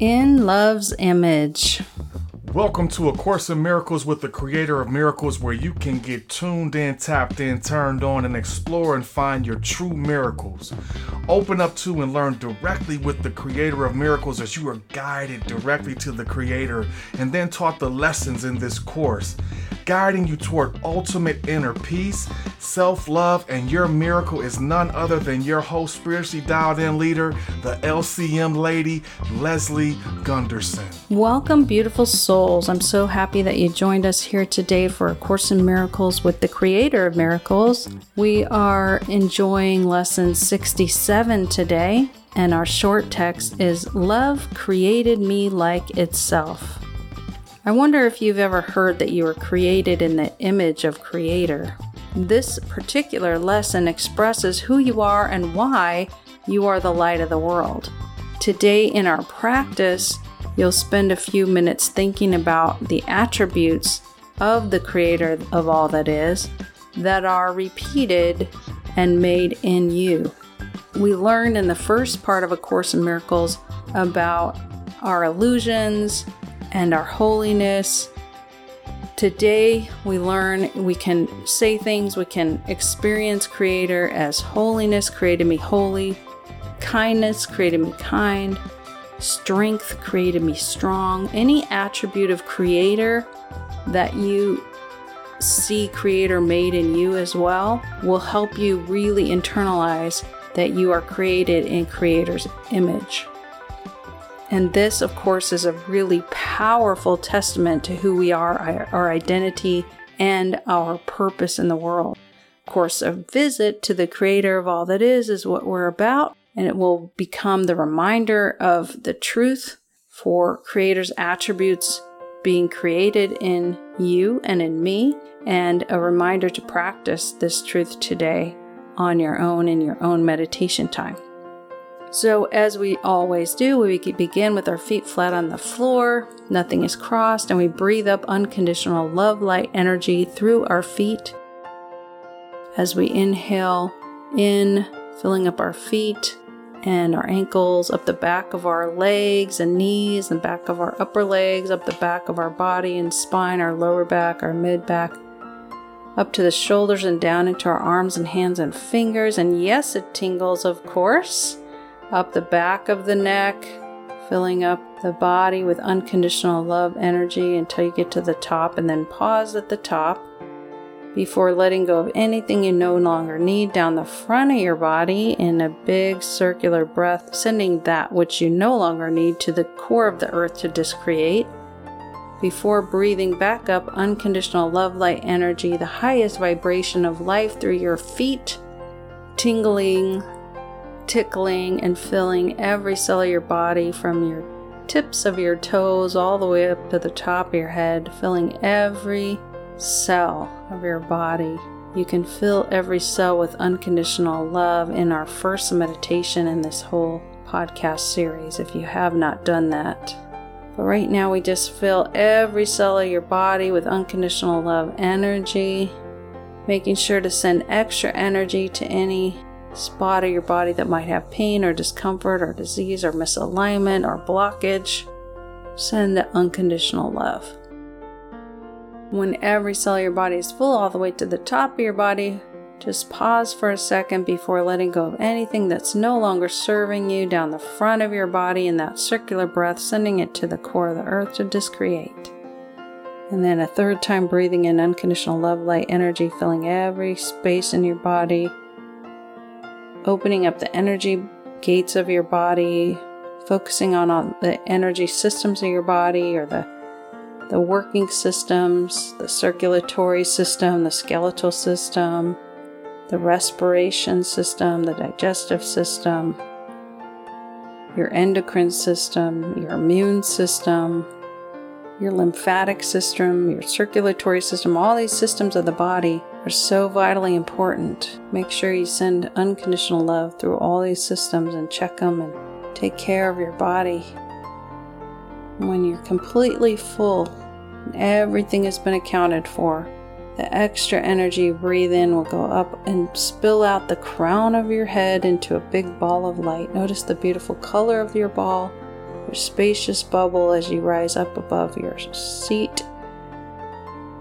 In Love's Image. Welcome to A Course in Miracles with the Creator of Miracles, where you can get tuned in, tapped in, turned on, and explore and find your true miracles. Open up to and learn directly with the Creator of Miracles as you are guided directly to the Creator and then taught the lessons in this course, guiding you toward ultimate inner peace, self love, and your miracle is none other than your host, spiritually dialed in leader, the LCM lady, Leslie Gunterson. Welcome, beautiful souls. I'm so happy that you joined us here today for A Course in Miracles with the Creator of Miracles. We are enjoying lesson 67 today, and our short text is Love created me like itself. I wonder if you've ever heard that you were created in the image of Creator. This particular lesson expresses who you are and why you are the light of the world. Today, in our practice, you'll spend a few minutes thinking about the attributes of the Creator of all that is that are repeated and made in you. We learned in the first part of A Course in Miracles about our illusions and our holiness. Today, we learn we can say things, we can experience Creator as holiness created me holy, kindness created me kind, strength created me strong. Any attribute of Creator that you see Creator made in you as well will help you really internalize that you are created in Creator's image. And this, of course, is a really powerful testament to who we are, our identity, and our purpose in the world. Of course, a visit to the Creator of all that is is what we're about, and it will become the reminder of the truth for Creator's attributes being created in you and in me, and a reminder to practice this truth today on your own in your own meditation time. So, as we always do, we begin with our feet flat on the floor, nothing is crossed, and we breathe up unconditional love light energy through our feet. As we inhale in, filling up our feet and our ankles, up the back of our legs and knees, and back of our upper legs, up the back of our body and spine, our lower back, our mid back, up to the shoulders and down into our arms and hands and fingers. And yes, it tingles, of course up the back of the neck, filling up the body with unconditional love energy until you get to the top, and then pause at the top before letting go of anything you no longer need down the front of your body in a big circular breath, sending that which you no longer need to the core of the earth to discreate. Before breathing back up unconditional love light energy, the highest vibration of life through your feet, tingling tickling and filling every cell of your body from your tips of your toes all the way up to the top of your head, filling every cell of your body. You can fill every cell with unconditional love in our first meditation in this whole podcast series if you have not done that. But right now, we just fill every cell of your body with unconditional love energy, making sure to send extra energy to any spot of your body that might have pain or discomfort or disease or misalignment or blockage, send the unconditional love. When every cell of your body is full, all the way to the top of your body, just pause for a second before letting go of anything that's no longer serving you down the front of your body in that circular breath, sending it to the core of the earth to discreate. And then a third time breathing in unconditional love light energy, filling every space in your body opening up the energy gates of your body, focusing on, on the energy systems of your body or the the working systems, the circulatory system, the skeletal system, the respiration system, the digestive system, your endocrine system, your immune system, your lymphatic system, your circulatory system, all these systems of the body are so vitally important. Make sure you send unconditional love through all these systems and check them and take care of your body. When you're completely full, and everything has been accounted for, the extra energy you breathe in will go up and spill out the crown of your head into a big ball of light. Notice the beautiful color of your ball your spacious bubble as you rise up above your seat,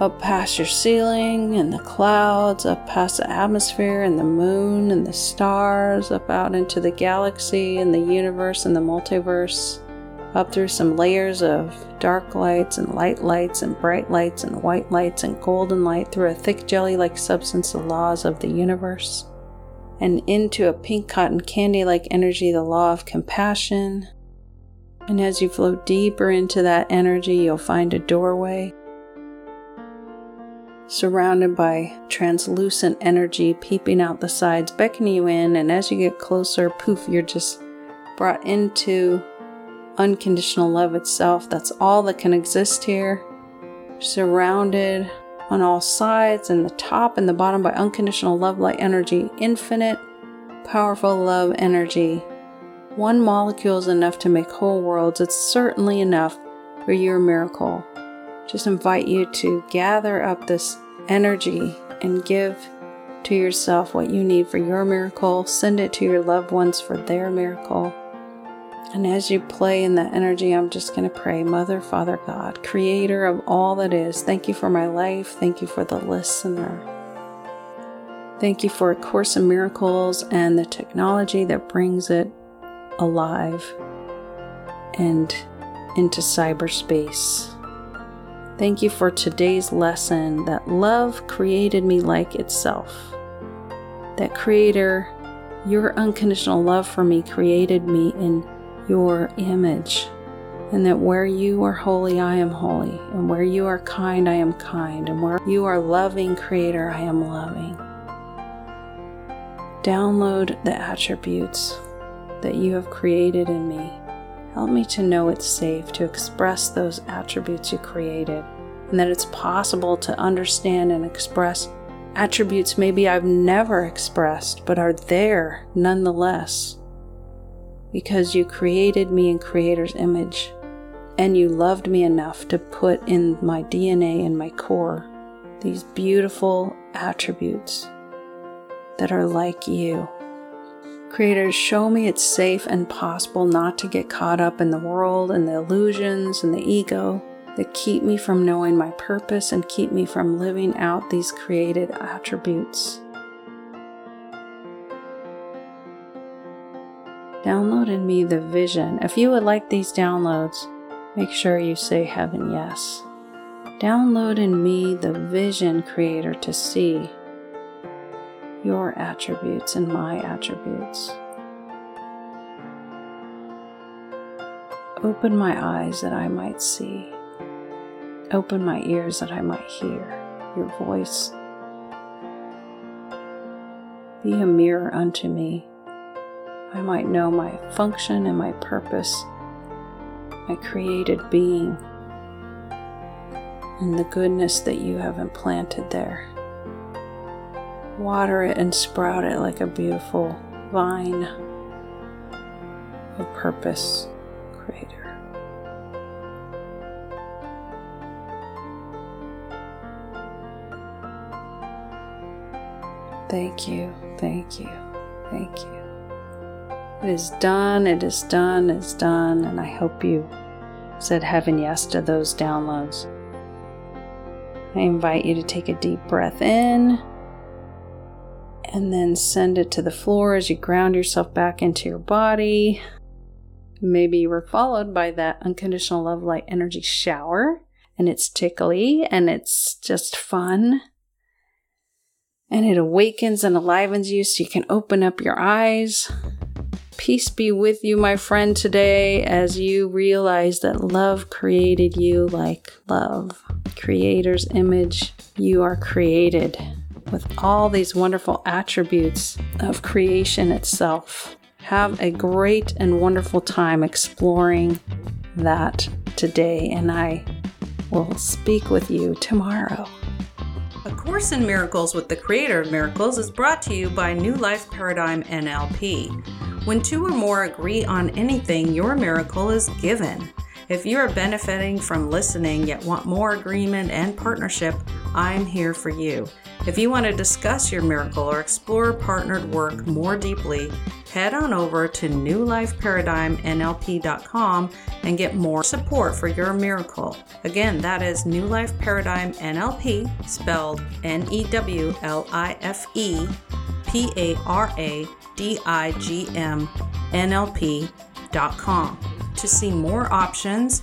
up past your ceiling and the clouds, up past the atmosphere and the moon and the stars, up out into the galaxy and the universe and the multiverse, up through some layers of dark lights and light lights and bright lights and white lights and golden light through a thick jelly like substance, the laws of the universe, and into a pink cotton candy like energy, the law of compassion. And as you flow deeper into that energy, you'll find a doorway surrounded by translucent energy peeping out the sides, beckoning you in. And as you get closer, poof, you're just brought into unconditional love itself. That's all that can exist here. Surrounded on all sides and the top and the bottom by unconditional love light energy, infinite, powerful love energy. One molecule is enough to make whole worlds. It's certainly enough for your miracle just invite you to gather up this energy and give to yourself what you need for your miracle. Send it to your loved ones for their miracle. And as you play in that energy, I'm just going to pray, Mother, Father, God, creator of all that is, thank you for my life. Thank you for the listener. Thank you for A Course in Miracles and the technology that brings it alive and into cyberspace. Thank you for today's lesson that love created me like itself. That Creator, your unconditional love for me created me in your image. And that where you are holy, I am holy. And where you are kind, I am kind. And where you are loving, Creator, I am loving. Download the attributes that you have created in me Help me to know it's safe to express those attributes you created, and that it's possible to understand and express attributes maybe I've never expressed but are there nonetheless. Because you created me in Creator's image, and you loved me enough to put in my DNA and my core these beautiful attributes that are like you. Creators, show me it's safe and possible not to get caught up in the world and the illusions and the ego that keep me from knowing my purpose and keep me from living out these created attributes. Download in me the vision. If you would like these downloads, make sure you say heaven yes. Download in me the vision, Creator, to see your attributes and my attributes. Open my eyes that I might see. Open my ears that I might hear your voice. Be a mirror unto me. I might know my function and my purpose, my created being, and the goodness that you have implanted there water it and sprout it like a beautiful vine of purpose, Creator. Thank you, thank you, thank you. It is done, it is done, it's done, and I hope you said heaven yes to those downloads. I invite you to take a deep breath in and then send it to the floor as you ground yourself back into your body. Maybe you were followed by that unconditional love light energy shower, and it's tickly and it's just fun. And it awakens and alivens you so you can open up your eyes. Peace be with you, my friend, today as you realize that love created you like love. Creator's image, you are created with all these wonderful attributes of creation itself. Have a great and wonderful time exploring that today, and I will speak with you tomorrow. A Course in Miracles with the Creator of Miracles is brought to you by New Life Paradigm NLP. When two or more agree on anything, your miracle is given. If you are benefiting from listening yet want more agreement and partnership, I'm here for you. If you want to discuss your miracle or explore partnered work more deeply, head on over to newlifeparadigmnlp.com and get more support for your miracle. Again, that is New Life Paradigm NLP, spelled N E W L I F E P A R A D I G M N L P.com to see more options